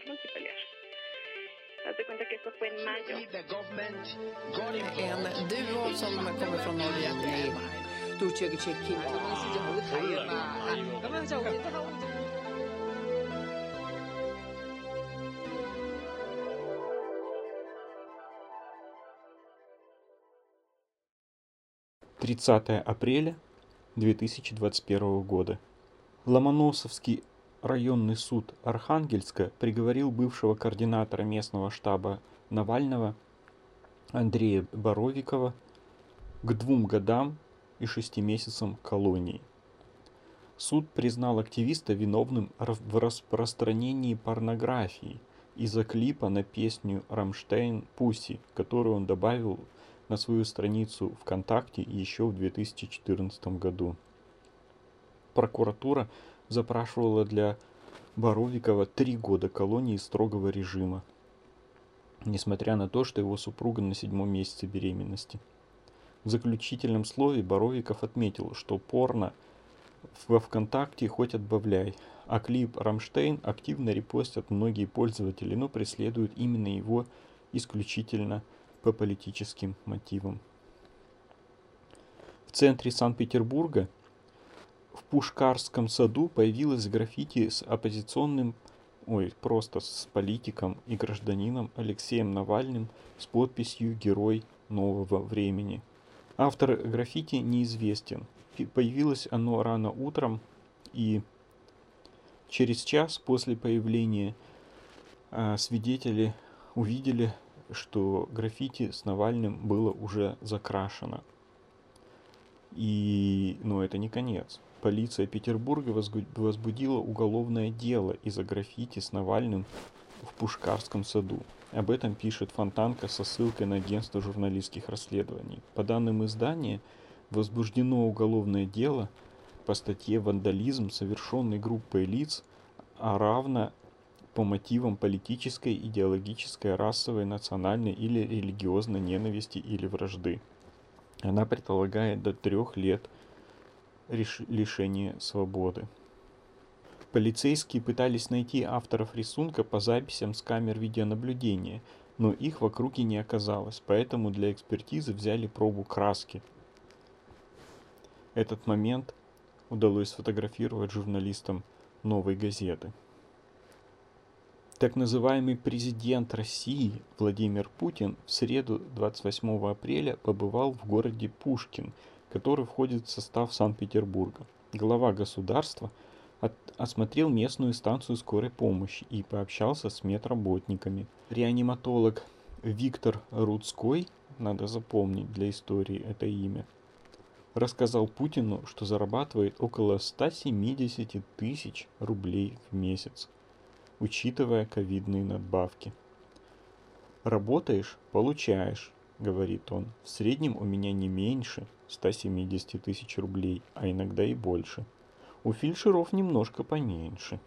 nosotros multipelear. Haz cuenta que esto fue en mayo. En duo som kommer från Norge. Тридцатое апреля 2021 года. Ломоносовский районный суд Архангельска приговорил бывшего координатора местного штаба Навального Андрея Боровикова к двум годам и шести месяцам колонии. Суд признал активиста виновным в распространении порнографии из-за клипа на песню «Рамштейн Пусси», которую он добавил на свою страницу ВКонтакте еще в 2014 году. Прокуратура запрашивала для Боровикова три года колонии строгого режима, несмотря на то, что его супруга на седьмом месяце беременности. В заключительном слове Боровиков отметил, что порно во ВКонтакте хоть отбавляй, а клип «Рамштейн» активно репостят многие пользователи, но преследуют именно его исключительно по политическим мотивам. В центре Санкт-Петербурга в Пушкарском саду появилось граффити с оппозиционным, ой, просто с политиком и гражданином Алексеем Навальным с подписью «Герой нового времени». Автор граффити неизвестен. Появилось оно рано утром, и через час после появления а, свидетели увидели, что граффити с Навальным было уже закрашено. И, ну, это не конец. Полиция Петербурга возбудила уголовное дело из-за граффити с Навальным в Пушкарском саду. Об этом пишет Фонтанка со ссылкой на агентство журналистских расследований. По данным издания, возбуждено уголовное дело по статье «Вандализм, совершенный группой лиц, а равно по мотивам политической, идеологической, расовой, национальной или религиозной ненависти или вражды. Она предполагает до трех лет лишения свободы. Полицейские пытались найти авторов рисунка по записям с камер видеонаблюдения, но их в округе не оказалось, поэтому для экспертизы взяли пробу краски. Этот момент удалось сфотографировать журналистам «Новой газеты». Так называемый президент России Владимир Путин в среду 28 апреля побывал в городе Пушкин, который входит в состав Санкт-Петербурга. Глава государства от, осмотрел местную станцию скорой помощи и пообщался с медработниками. Реаниматолог Виктор Рудской, надо запомнить для истории это имя, рассказал Путину, что зарабатывает около 170 тысяч рублей в месяц учитывая ковидные надбавки. «Работаешь – получаешь», – говорит он. «В среднем у меня не меньше 170 тысяч рублей, а иногда и больше. У фельдшеров немножко поменьше».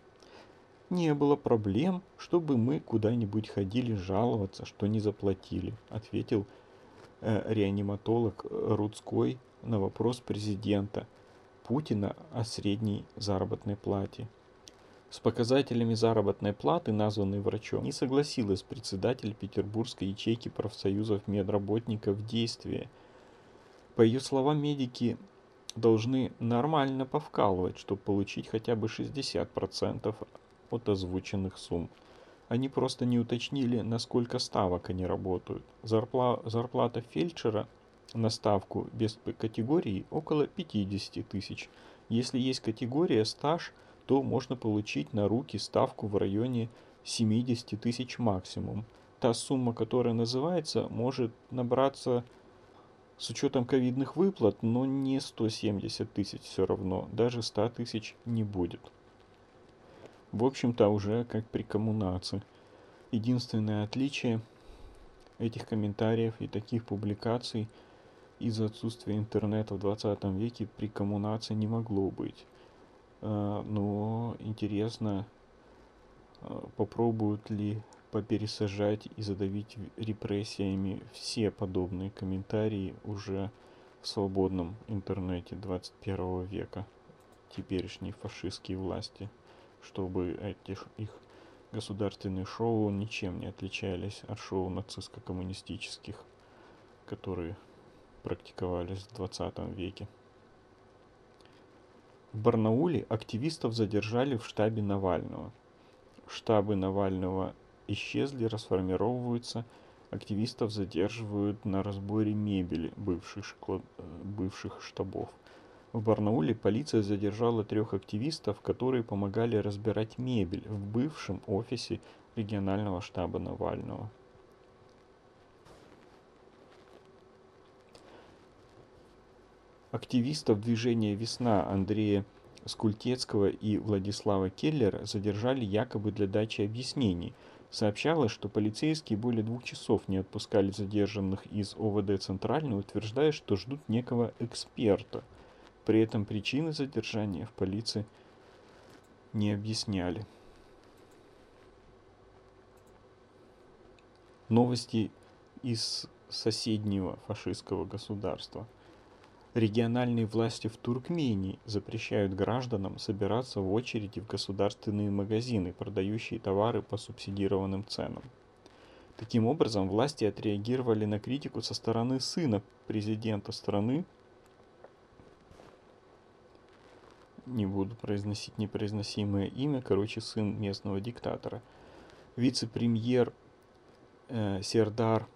«Не было проблем, чтобы мы куда-нибудь ходили жаловаться, что не заплатили», – ответил э, реаниматолог Рудской на вопрос президента Путина о средней заработной плате. С показателями заработной платы, названной врачом, не согласилась председатель Петербургской ячейки профсоюзов медработников действия. По ее словам, медики должны нормально повкалывать, чтобы получить хотя бы 60% от озвученных сумм. Они просто не уточнили, на сколько ставок они работают. Зарпла зарплата фельдшера на ставку без категории около 50 тысяч. Если есть категория стаж – то можно получить на руки ставку в районе 70 тысяч максимум. Та сумма, которая называется, может набраться с учетом ковидных выплат, но не 170 тысяч все равно, даже 100 тысяч не будет. В общем-то уже как при коммунации. Единственное отличие этих комментариев и таких публикаций из-за отсутствия интернета в 20 веке при коммунации не могло быть. А, но интересно, а, попробуют ли попересажать и задавить репрессиями все подобные комментарии уже в свободном интернете 21 века теперешней фашистские власти, чтобы этих их государственные шоу ничем не отличались от шоу нацистско-коммунистических, которые практиковались в 20 веке. В Барнауле активистов задержали в штабе Навального. Штабы Навального исчезли, расформировываются, активистов задерживают на разборе мебели бывших, шклад... Э, бывших штабов. В Барнауле полиция задержала трех активистов, которые помогали разбирать мебель в бывшем офисе регионального штаба Навального. Активистов движения «Весна» Андрея Скультецкого и Владислава Келлера задержали якобы для дачи объяснений. Сообщалось, что полицейские более двух часов не отпускали задержанных из ОВД Центрального, утверждая, что ждут некого эксперта. При этом причины задержания в полиции не объясняли. Новости из соседнего фашистского государства – Региональные власти в Туркмении запрещают гражданам собираться в очереди в государственные магазины, продающие товары по субсидированным ценам. Таким образом, власти отреагировали на критику со стороны сына президента страны, не буду произносить непроизносимое имя, короче, сын местного диктатора, вице-премьер э, Сердар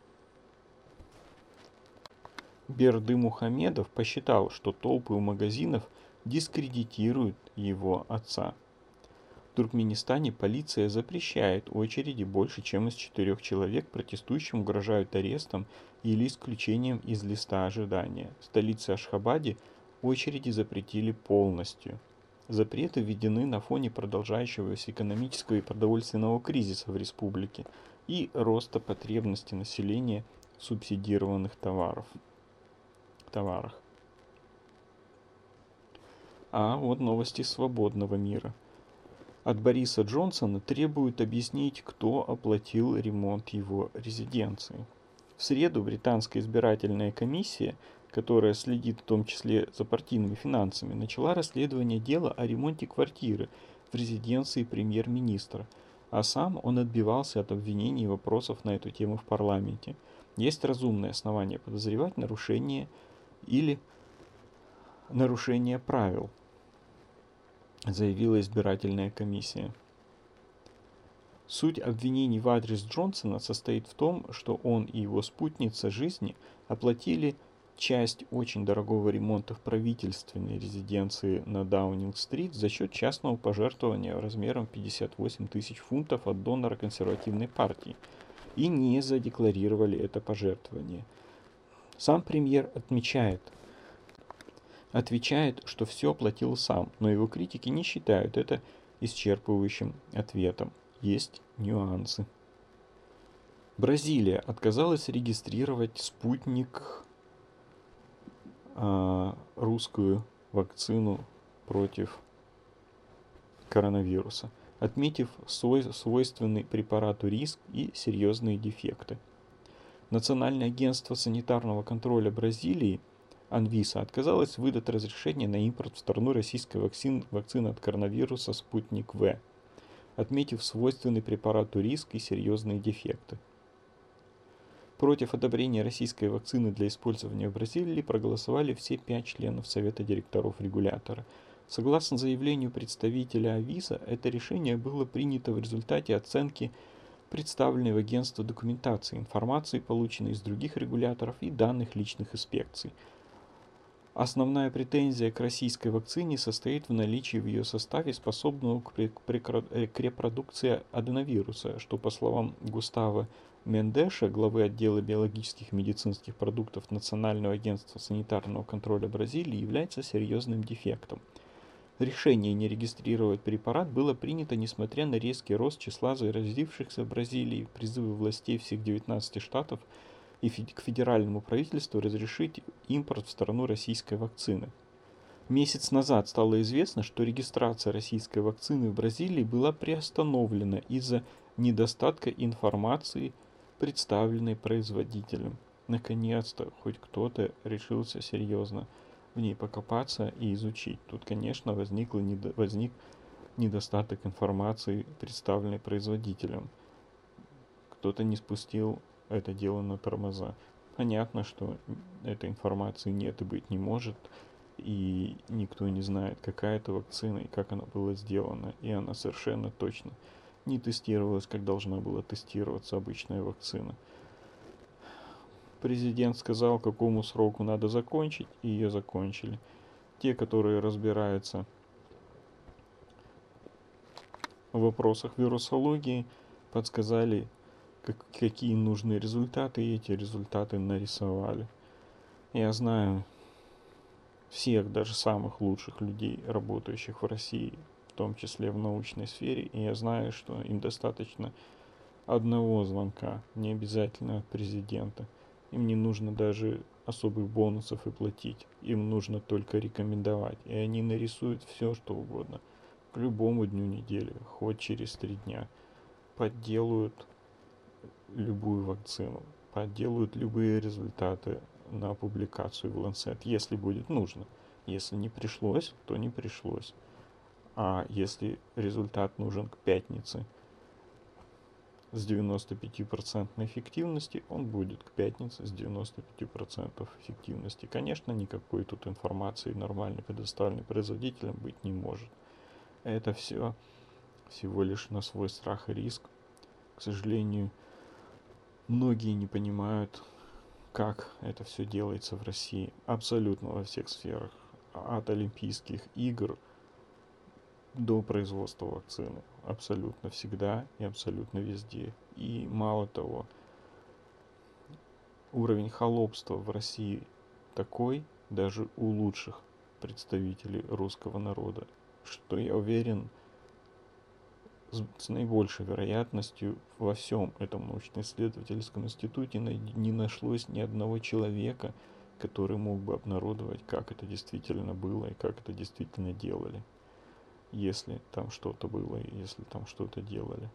Берды Мухамедов посчитал, что толпы у магазинов дискредитируют его отца. В Туркменистане полиция запрещает очереди больше, чем из четырех человек, протестующим угрожают арестом или исключением из листа ожидания. В столице Ашхабаде очереди запретили полностью. Запреты введены на фоне продолжающегося экономического и продовольственного кризиса в республике и роста потребностей населения субсидированных товаров товарах. А вот новости свободного мира. От Бориса Джонсона требуют объяснить, кто оплатил ремонт его резиденции. В среду британская избирательная комиссия, которая следит в том числе за партийными финансами, начала расследование дела о ремонте квартиры в резиденции премьер-министра, а сам он отбивался от обвинений и вопросов на эту тему в парламенте. Есть разумное основание подозревать нарушение или нарушение правил, заявила избирательная комиссия. Суть обвинений в адрес Джонсона состоит в том, что он и его спутница жизни оплатили часть очень дорогого ремонта в правительственной резиденции на Даунинг-стрит за счет частного пожертвования размером 58 тысяч фунтов от донора консервативной партии и не задекларировали это пожертвование – сам премьер отмечает, отвечает, что все оплатил сам, но его критики не считают это исчерпывающим ответом. Есть нюансы. Бразилия отказалась регистрировать спутник э, русскую вакцину против коронавируса, отметив свой, свойственный препарату риск и серьезные дефекты. Национальное агентство санитарного контроля Бразилии Анвиса отказалось выдать разрешение на импорт в страну российской вакцин, вакцины от коронавируса «Спутник В», отметив свойственный препарату риск и серьезные дефекты. Против одобрения российской вакцины для использования в Бразилии проголосовали все пять членов Совета директоров регулятора. Согласно заявлению представителя Ависа, это решение было принято в результате оценки представленной в агентство документации, информации, полученной из других регуляторов и данных личных инспекций. Основная претензия к российской вакцине состоит в наличии в ее составе способного к репродукции аденовируса, что, по словам Густава Мендеша, главы отдела биологических и медицинских продуктов Национального агентства санитарного контроля Бразилии, является серьезным дефектом – Решение не регистрировать препарат было принято несмотря на резкий рост числа заразившихся в Бразилии, призывы властей всех 19 штатов и к федеральному правительству разрешить импорт в страну российской вакцины. Месяц назад стало известно, что регистрация российской вакцины в Бразилии была приостановлена из-за недостатка информации, представленной производителем. Наконец-то хоть кто-то решился серьезно в ней покопаться и изучить. Тут, конечно, возникло, возник недостаток информации, представленной производителем. Кто-то не спустил это дело на тормоза. Понятно, что этой информации нет и быть не может, и никто не знает, какая это вакцина и как она была сделана, и она совершенно точно не тестировалась, как должна была тестироваться обычная вакцина. Президент сказал, какому сроку надо закончить, и ее закончили. Те, которые разбираются в вопросах вирусологии, подсказали, как, какие нужны результаты, и эти результаты нарисовали. Я знаю всех, даже самых лучших людей, работающих в России, в том числе в научной сфере, и я знаю, что им достаточно одного звонка, не обязательно от президента. Им не нужно даже особых бонусов и платить. Им нужно только рекомендовать. И они нарисуют все, что угодно. К любому дню недели, хоть через три дня. Подделают любую вакцину. Подделают любые результаты на публикацию в Lancet, если будет нужно. Если не пришлось, то не пришлось. А если результат нужен к пятнице с 95% эффективности, он будет к пятнице с 95% эффективности. Конечно, никакой тут информации нормально предоставленной производителем быть не может. Это все всего лишь на свой страх и риск. К сожалению, многие не понимают, как это все делается в России абсолютно во всех сферах. От Олимпийских игр до производства вакцины. Абсолютно всегда и абсолютно везде. И мало того, уровень холопства в России такой, даже у лучших представителей русского народа, что я уверен, с наибольшей вероятностью во всем этом научно-исследовательском институте не нашлось ни одного человека, который мог бы обнародовать, как это действительно было и как это действительно делали. Если там что-то было, если там что-то делали.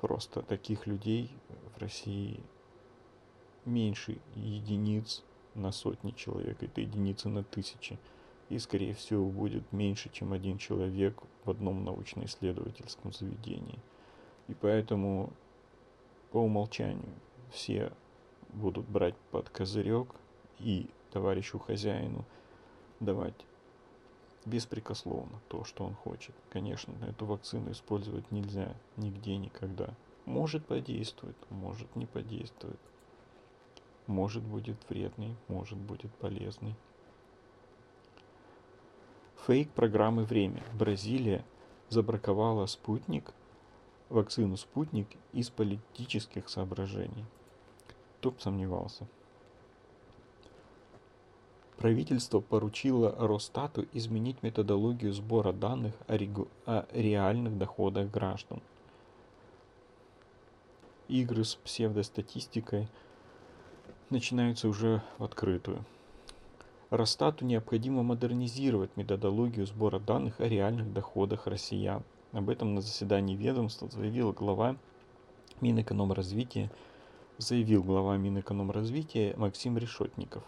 Просто таких людей в России меньше единиц на сотни человек, это единицы на тысячи и, скорее всего, будет меньше, чем один человек в одном научно-исследовательском заведении. И поэтому по умолчанию все будут брать под козырек и товарищу хозяину давать беспрекословно то, что он хочет. Конечно, эту вакцину использовать нельзя нигде никогда. Может подействует, может не подействует. Может будет вредный, может будет полезный. Фейк программы «Время». Бразилия забраковала спутник, вакцину «Спутник» из политических соображений. Кто бы сомневался. Правительство поручило Росстату изменить методологию сбора данных о, регу... о реальных доходах граждан. Игры с псевдостатистикой начинаются уже в открытую. Росстату необходимо модернизировать методологию сбора данных о реальных доходах россиян. Об этом на заседании ведомства заявил глава Минэкономразвития, заявил глава Минэкономразвития Максим Решетников.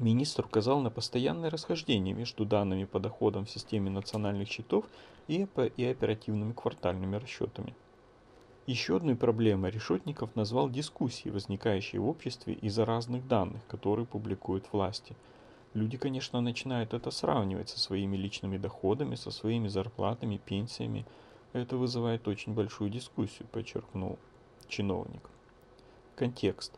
Министр указал на постоянное расхождение между данными по доходам в системе национальных счетов и, и оперативными квартальными расчетами. Еще одной проблемой Решетников назвал дискуссии, возникающие в обществе из-за разных данных, которые публикуют власти. Люди, конечно, начинают это сравнивать со своими личными доходами, со своими зарплатами, пенсиями. Это вызывает очень большую дискуссию, подчеркнул чиновник. Контекст.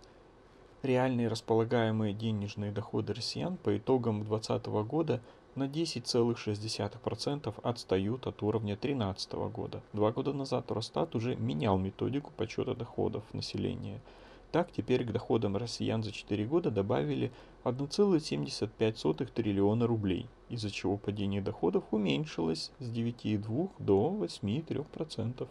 Реальные располагаемые денежные доходы россиян по итогам 2020 года – на 10,6% отстают от уровня 2013 года. Два года назад Росстат уже менял методику подсчета доходов населения. Так, теперь к доходам россиян за 4 года добавили 1,75 триллиона рублей, из-за чего падение доходов уменьшилось с 9,2 до 8,3%.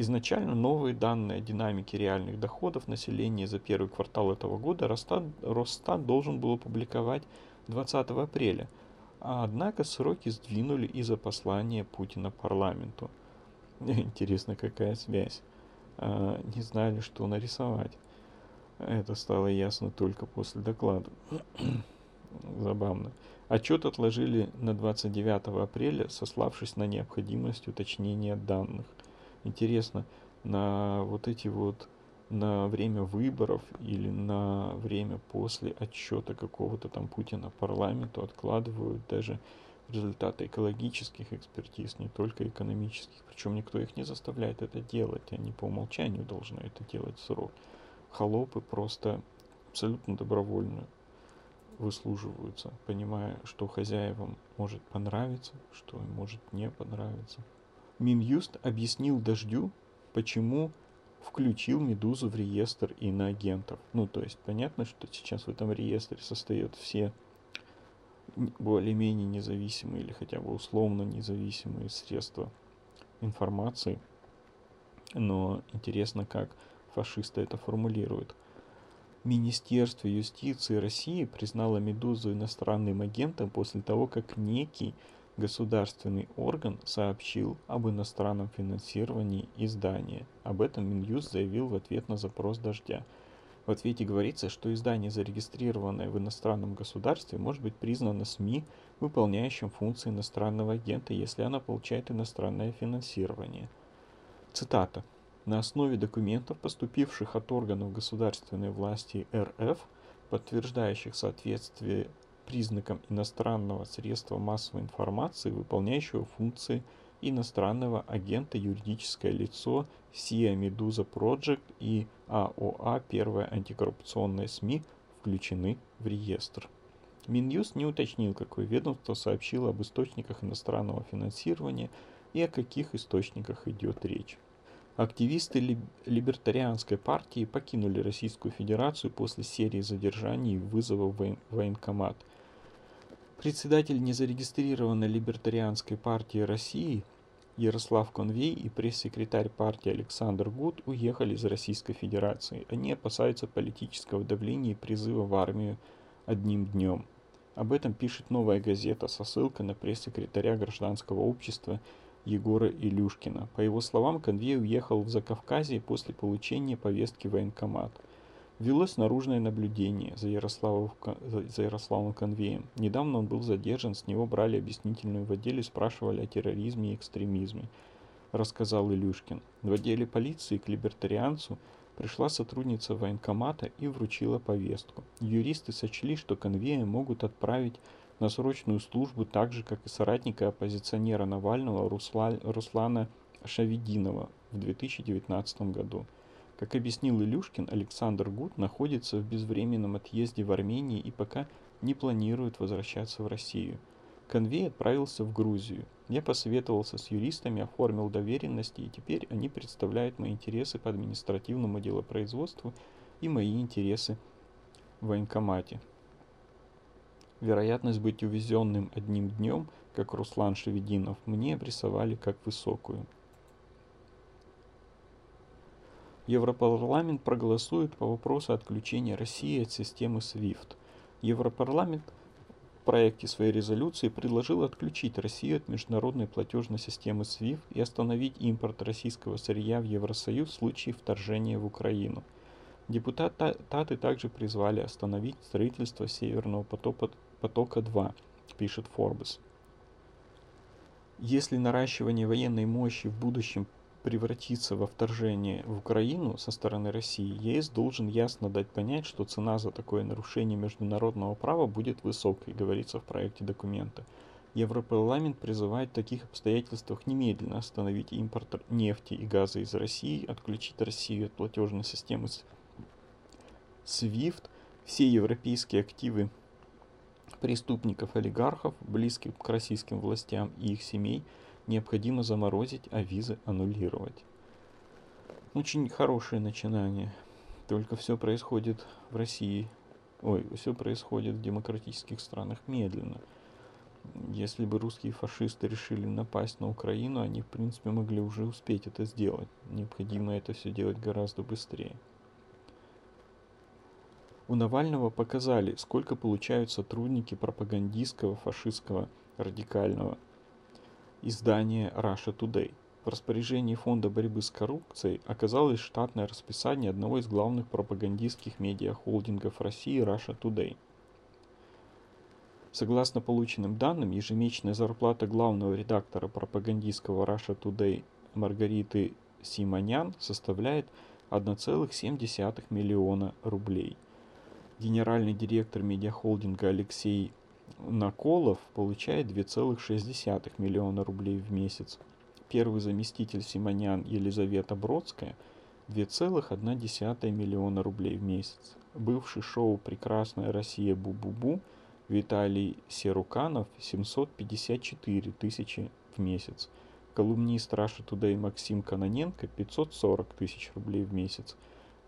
Изначально новые данные о динамике реальных доходов населения за первый квартал этого года Росстат, Росстат должен был опубликовать 20 апреля – а однако сроки сдвинули из-за послания Путина парламенту. Интересно, какая связь. А, не знали, что нарисовать. Это стало ясно только после доклада. Забавно. Отчет отложили на 29 апреля, сославшись на необходимость уточнения данных. Интересно, на вот эти вот на время выборов или на время после отчета какого-то там Путина парламенту откладывают даже результаты экологических экспертиз, не только экономических. Причем никто их не заставляет это делать, они по умолчанию должны это делать в срок. Холопы просто абсолютно добровольно выслуживаются, понимая, что хозяевам может понравиться, что им может не понравиться. Минюст объяснил Дождю, почему включил Медузу в реестр иноагентов. Ну, то есть понятно, что сейчас в этом реестре состоят все более-менее независимые или хотя бы условно независимые средства информации. Но интересно, как фашисты это формулируют. Министерство юстиции России признало «Медузу» иностранным агентом после того, как некий государственный орган сообщил об иностранном финансировании издания. Об этом Минюст заявил в ответ на запрос «Дождя». В ответе говорится, что издание, зарегистрированное в иностранном государстве, может быть признано СМИ, выполняющим функции иностранного агента, если она получает иностранное финансирование. Цитата. На основе документов, поступивших от органов государственной власти РФ, подтверждающих соответствие признакам иностранного средства массовой информации, выполняющего функции иностранного агента юридическое лицо SIA Medusa Project и АОА «Первая антикоррупционная СМИ» включены в реестр. Минюст не уточнил, какое ведомство сообщило об источниках иностранного финансирования и о каких источниках идет речь. Активисты либертарианской партии покинули Российскую Федерацию после серии задержаний и вызовов в военкомат. Председатель незарегистрированной либертарианской партии России Ярослав Конвей и пресс-секретарь партии Александр Гуд уехали из Российской Федерации. Они опасаются политического давления и призыва в армию одним днем. Об этом пишет новая газета со ссылкой на пресс-секретаря гражданского общества Егора Илюшкина. По его словам, Конвей уехал в Закавказье после получения повестки в военкомат. Велось наружное наблюдение за, Ярославом, за Ярославом Конвеем. Недавно он был задержан, с него брали объяснительную в отделе, спрашивали о терроризме и экстремизме, рассказал Илюшкин. В отделе полиции к либертарианцу пришла сотрудница военкомата и вручила повестку. Юристы сочли, что конвея могут отправить на срочную службу так же, как и соратника оппозиционера Навального Русла... Руслана Шавидинова в 2019 году. Как объяснил Илюшкин, Александр Гуд находится в безвременном отъезде в Армении и пока не планирует возвращаться в Россию. Конвей отправился в Грузию. Я посоветовался с юристами, оформил доверенности, и теперь они представляют мои интересы по административному делопроизводству и мои интересы в военкомате. Вероятность быть увезенным одним днем, как Руслан Шевединов, мне обрисовали как высокую. Европарламент проголосует по вопросу отключения России от системы SWIFT. Европарламент в проекте своей резолюции предложил отключить Россию от международной платежной системы SWIFT и остановить импорт российского сырья в Евросоюз в случае вторжения в Украину. Депутаты также призвали остановить строительство Северного потока потока-2, пишет Forbes. Если наращивание военной мощи в будущем превратится во вторжение в Украину со стороны России, ЕС должен ясно дать понять, что цена за такое нарушение международного права будет высокой, говорится в проекте документа. Европарламент призывает в таких обстоятельствах немедленно остановить импорт нефти и газа из России, отключить Россию от платежной системы SWIFT, все европейские активы преступников-олигархов, близких к российским властям и их семей, необходимо заморозить, а визы аннулировать. Очень хорошее начинание. Только все происходит в России. Ой, все происходит в демократических странах медленно. Если бы русские фашисты решили напасть на Украину, они, в принципе, могли уже успеть это сделать. Необходимо это все делать гораздо быстрее. У Навального показали, сколько получают сотрудники пропагандистского фашистского радикального издания Russia Today. В распоряжении Фонда борьбы с коррупцией оказалось штатное расписание одного из главных пропагандистских медиахолдингов России Russia Today. Согласно полученным данным, ежемесячная зарплата главного редактора пропагандистского Russia Today Маргариты Симонян составляет 1,7 миллиона рублей. Генеральный директор медиахолдинга Алексей Наколов получает 2,6 миллиона рублей в месяц. Первый заместитель Симонян Елизавета Бродская 2,1 миллиона рублей в месяц. Бывший шоу «Прекрасная Россия Бу-Бу-Бу» Виталий Серуканов 754 тысячи в месяц. Колумнист Russia Today Максим Каноненко 540 тысяч рублей в месяц.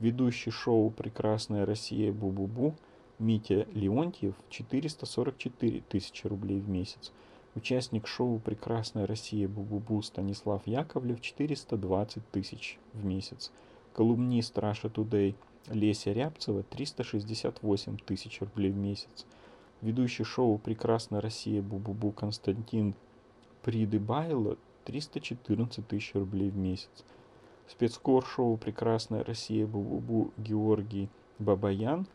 Ведущий шоу «Прекрасная Россия Бу-Бу-Бу» Митя Леонтьев 444 тысячи рублей в месяц. Участник шоу «Прекрасная Россия Бу-Бу-Бу» Станислав Яковлев 420 тысяч в месяц. Колумнист Russia Today Леся Рябцева 368 тысяч рублей в месяц. Ведущий шоу «Прекрасная Россия Бу-Бу-Бу» Константин Придыбайло 314 тысяч рублей в месяц. Спецкор шоу «Прекрасная Россия Бу-Бу-Бу» Георгий Бабаян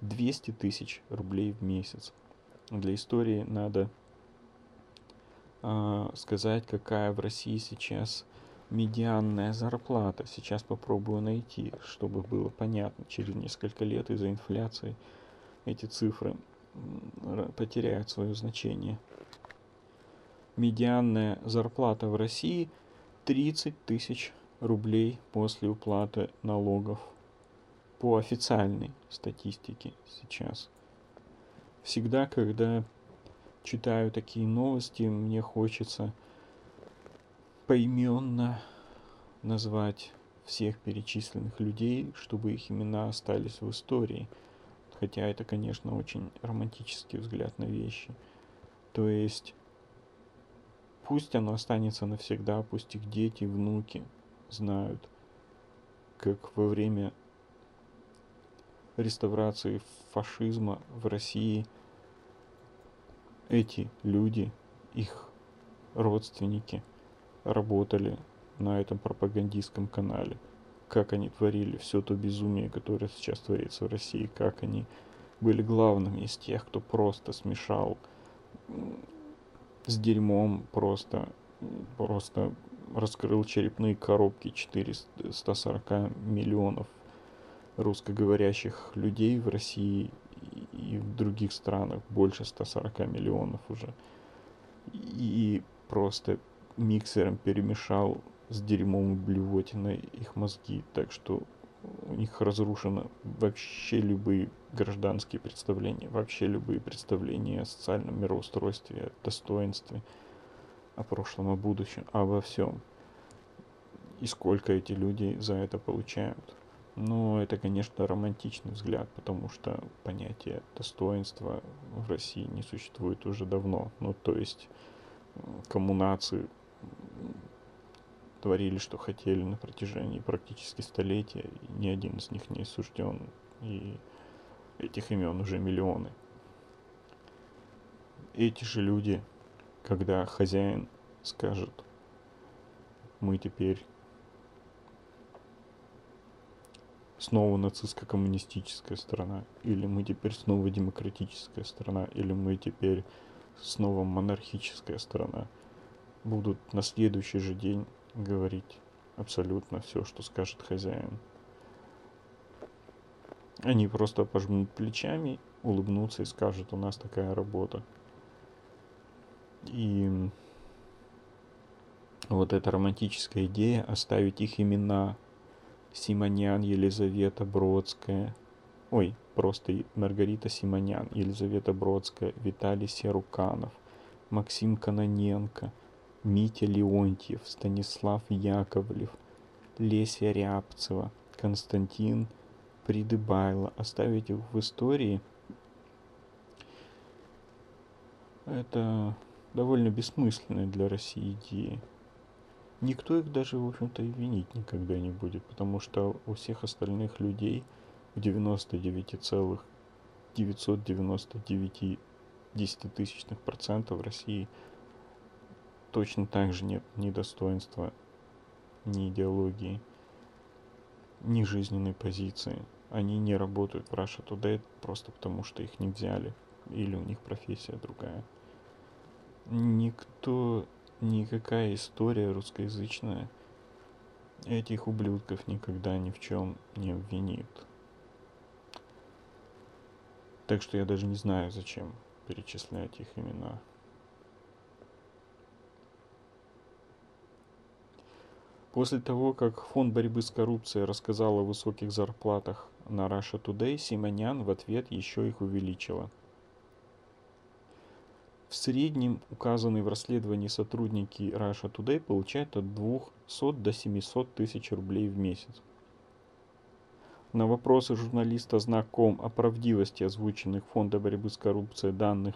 200 тысяч рублей в месяц. Для истории надо э, сказать, какая в России сейчас медианная зарплата. Сейчас попробую найти, чтобы было понятно. Через несколько лет из-за инфляции эти цифры потеряют свое значение. Медианная зарплата в России 30 тысяч рублей после уплаты налогов по официальной статистике сейчас. Всегда, когда читаю такие новости, мне хочется поименно назвать всех перечисленных людей, чтобы их имена остались в истории. Хотя это, конечно, очень романтический взгляд на вещи. То есть, пусть оно останется навсегда, пусть их дети, внуки знают, как во время реставрации фашизма в России эти люди, их родственники работали на этом пропагандистском канале. Как они творили все то безумие, которое сейчас творится в России, как они были главными из тех, кто просто смешал с дерьмом, просто, просто раскрыл черепные коробки 440 миллионов русскоговорящих людей в России и в других странах больше 140 миллионов уже. И просто миксером перемешал с дерьмом и блювотиной их мозги, так что у них разрушено вообще любые гражданские представления, вообще любые представления о социальном мироустройстве, о достоинстве, о прошлом, о будущем, обо всем. И сколько эти люди за это получают. Ну, это, конечно, романтичный взгляд, потому что понятие достоинства в России не существует уже давно. Ну, то есть коммунации творили, что хотели на протяжении практически столетия, и ни один из них не осужден, и этих имен уже миллионы. Эти же люди, когда хозяин скажет, мы теперь снова нацистско-коммунистическая страна, или мы теперь снова демократическая страна, или мы теперь снова монархическая страна, будут на следующий же день говорить абсолютно все, что скажет хозяин. Они просто пожмут плечами, улыбнутся и скажут, у нас такая работа. И вот эта романтическая идея оставить их имена Симонян, Елизавета Бродская, ой, просто Маргарита Симонян, Елизавета Бродская, Виталий Серуканов, Максим Каноненко, Митя Леонтьев, Станислав Яковлев, Леся Рябцева, Константин Придыбайло. Оставить их в истории это довольно бессмысленная для России идея никто их даже, в общем-то, и винить никогда не будет, потому что у всех остальных людей в 99,999 десятитысячных процентов России точно так же нет ни достоинства, ни идеологии, ни жизненной позиции. Они не работают в Russia Today просто потому, что их не взяли. или у них профессия другая. Никто, никакая история русскоязычная этих ублюдков никогда ни в чем не обвинит. Так что я даже не знаю, зачем перечислять их имена. После того, как Фонд борьбы с коррупцией рассказал о высоких зарплатах на Russia Today, Симонян в ответ еще их увеличила. В среднем указанные в расследовании сотрудники Russia Today получают от 200 до 700 тысяч рублей в месяц. На вопросы журналиста знаком о правдивости озвученных Фондом борьбы с коррупцией данных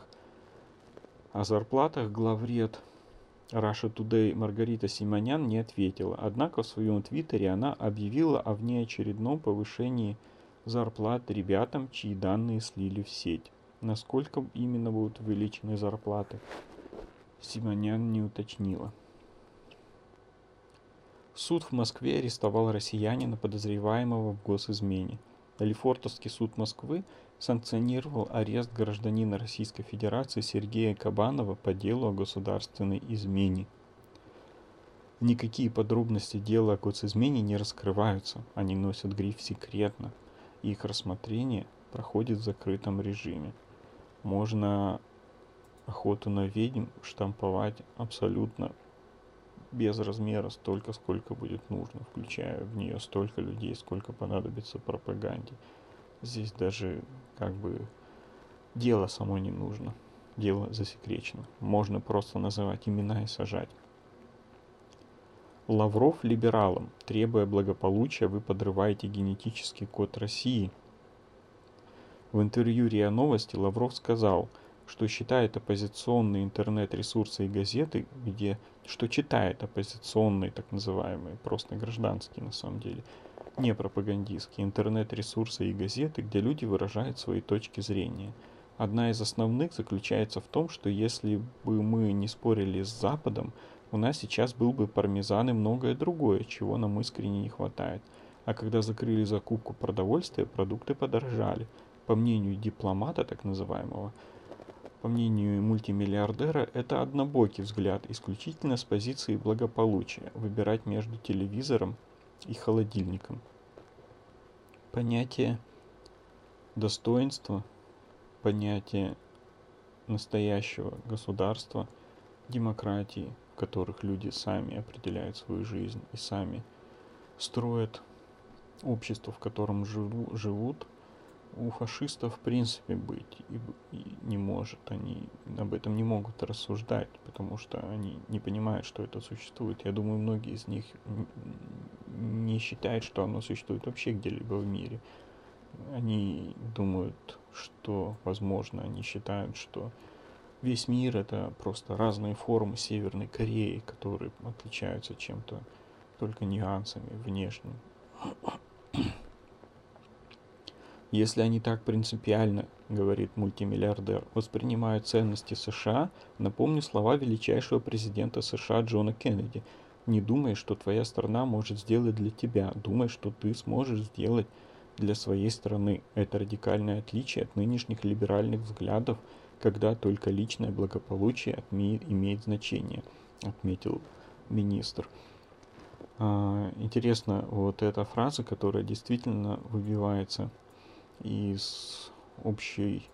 о зарплатах главред Russia Today Маргарита Симонян не ответила, однако в своем твиттере она объявила о внеочередном повышении зарплат ребятам, чьи данные слили в сеть. Насколько именно будут увеличены зарплаты, Симонян не уточнила. Суд в Москве арестовал россиянина, подозреваемого в госизмене. Лефортовский суд Москвы санкционировал арест гражданина Российской Федерации Сергея Кабанова по делу о государственной измене. Никакие подробности дела о госизмене не раскрываются, они носят гриф «секретно», их рассмотрение проходит в закрытом режиме. Можно охоту на ведьм штамповать абсолютно без размера столько, сколько будет нужно, включая в нее столько людей, сколько понадобится пропаганде. Здесь даже как бы дело само не нужно. Дело засекречено. Можно просто называть имена и сажать. Лавров либералам. Требуя благополучия, вы подрываете генетический код России. В интервью РИА Новости Лавров сказал, что считает оппозиционные интернет-ресурсы и газеты, где что читает оппозиционные, так называемые, просто гражданские на самом деле, не пропагандистские интернет-ресурсы и газеты, где люди выражают свои точки зрения. Одна из основных заключается в том, что если бы мы не спорили с Западом, у нас сейчас был бы пармезан и многое другое, чего нам искренне не хватает. А когда закрыли закупку продовольствия, продукты подорожали. По мнению дипломата, так называемого, по мнению мультимиллиардера, это однобокий взгляд, исключительно с позиции благополучия, выбирать между телевизором и холодильником. Понятие достоинства, понятие настоящего государства, демократии, в которых люди сами определяют свою жизнь и сами строят общество, в котором живу, живут, у фашистов в принципе быть и, и не может. Они об этом не могут рассуждать, потому что они не понимают, что это существует. Я думаю, многие из них не считают, что оно существует вообще где-либо в мире. Они думают, что, возможно, они считают, что весь мир это просто разные формы Северной Кореи, которые отличаются чем-то только нюансами внешним. Если они так принципиально, говорит мультимиллиардер, воспринимают ценности США, напомню слова величайшего президента США Джона Кеннеди. Не думай, что твоя страна может сделать для тебя, думай, что ты сможешь сделать для своей страны. Это радикальное отличие от нынешних либеральных взглядов, когда только личное благополучие имеет значение, отметил министр. А, интересно, вот эта фраза, которая действительно выбивается из общей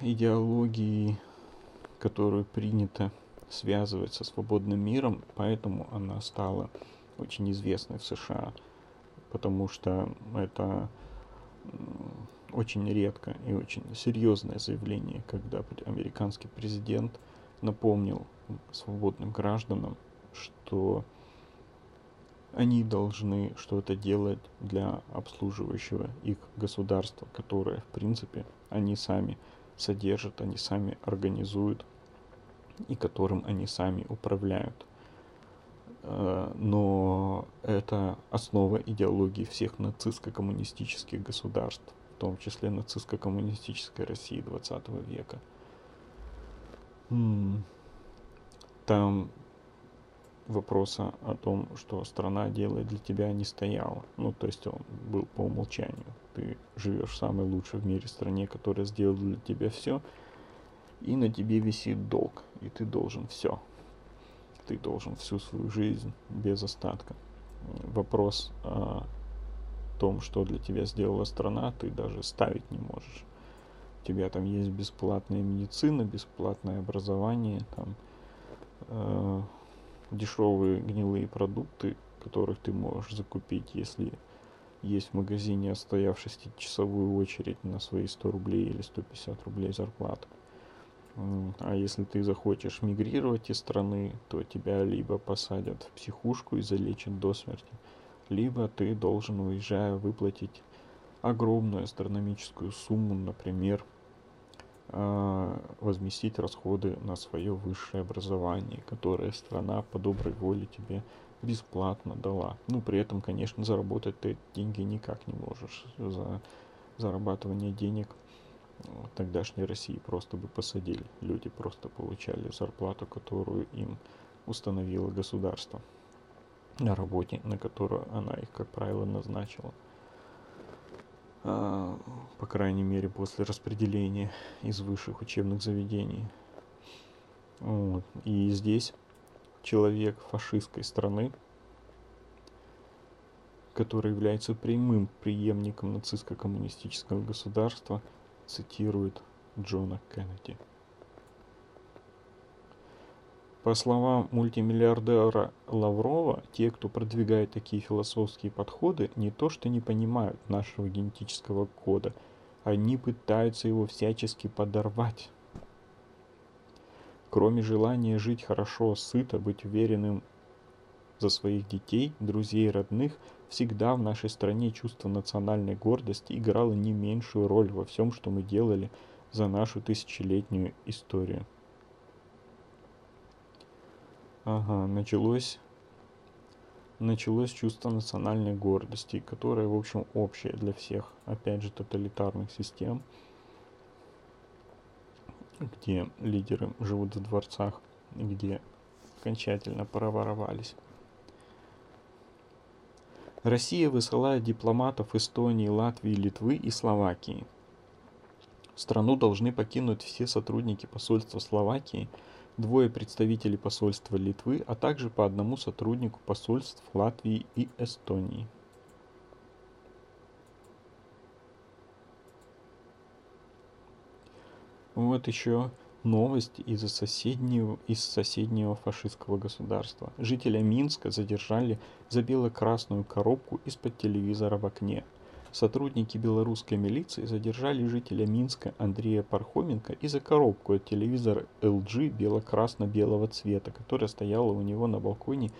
идеологии, которую принято связывать со свободным миром, поэтому она стала очень известной в США, потому что это очень редко и очень серьезное заявление, когда американский президент напомнил свободным гражданам, что они должны что-то делать для обслуживающего их государства, которое, в принципе, они сами содержат, они сами организуют и которым они сами управляют. Э, но это основа идеологии всех нацистско-коммунистических государств, в том числе нацистско-коммунистической России 20 века. Там вопроса о том, что страна делает для тебя, не стояло. Ну, то есть он был по умолчанию. Ты живешь в самой лучшей в мире стране, которая сделала для тебя все, и на тебе висит долг, и ты должен все. Ты должен всю свою жизнь без остатка. Вопрос о том, что для тебя сделала страна, ты даже ставить не можешь. У тебя там есть бесплатная медицина, бесплатное образование, там э, дешевые гнилые продукты, которых ты можешь закупить, если есть в магазине отстояв 6-часовую очередь на свои 100 рублей или 150 рублей зарплаты. А если ты захочешь мигрировать из страны, то тебя либо посадят в психушку и залечат до смерти, либо ты должен, уезжая, выплатить огромную астрономическую сумму, например, возместить расходы на свое высшее образование, которое страна по доброй воле тебе бесплатно дала. Ну, при этом, конечно, заработать ты деньги никак не можешь. За зарабатывание денег в тогдашней России просто бы посадили. Люди просто получали зарплату, которую им установило государство на работе, на которую она их, как правило, назначила. А, по крайней мере, после распределения из высших учебных заведений. Вот. И здесь человек фашистской страны, который является прямым преемником нацистско-коммунистического государства, цитирует Джона Кеннеди. По словам мультимиллиардера Лаврова, те, кто продвигает такие философские подходы, не то что не понимают нашего генетического кода, они пытаются его всячески подорвать. Кроме желания жить хорошо, сыто, быть уверенным за своих детей, друзей родных, всегда в нашей стране чувство национальной гордости играло не меньшую роль во всем, что мы делали за нашу тысячелетнюю историю. Ага, началось, началось чувство национальной гордости, которое, в общем, общее для всех, опять же, тоталитарных систем, где лидеры живут в дворцах, где окончательно проворовались. Россия высылает дипломатов Эстонии, Латвии, Литвы и Словакии. Страну должны покинуть все сотрудники посольства Словакии – двое представителей посольства Литвы, а также по одному сотруднику посольств Латвии и Эстонии. Вот еще новость из соседнего, из соседнего фашистского государства. Жителя Минска задержали за бело-красную коробку из-под телевизора в окне – Сотрудники белорусской милиции задержали жителя Минска Андрея Пархоменко и за коробку от телевизора LG бело-красно-белого цвета, которая стояла у него на балконе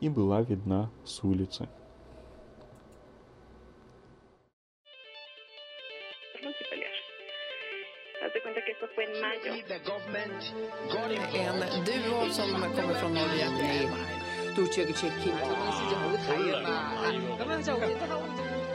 и была видна с улицы. En.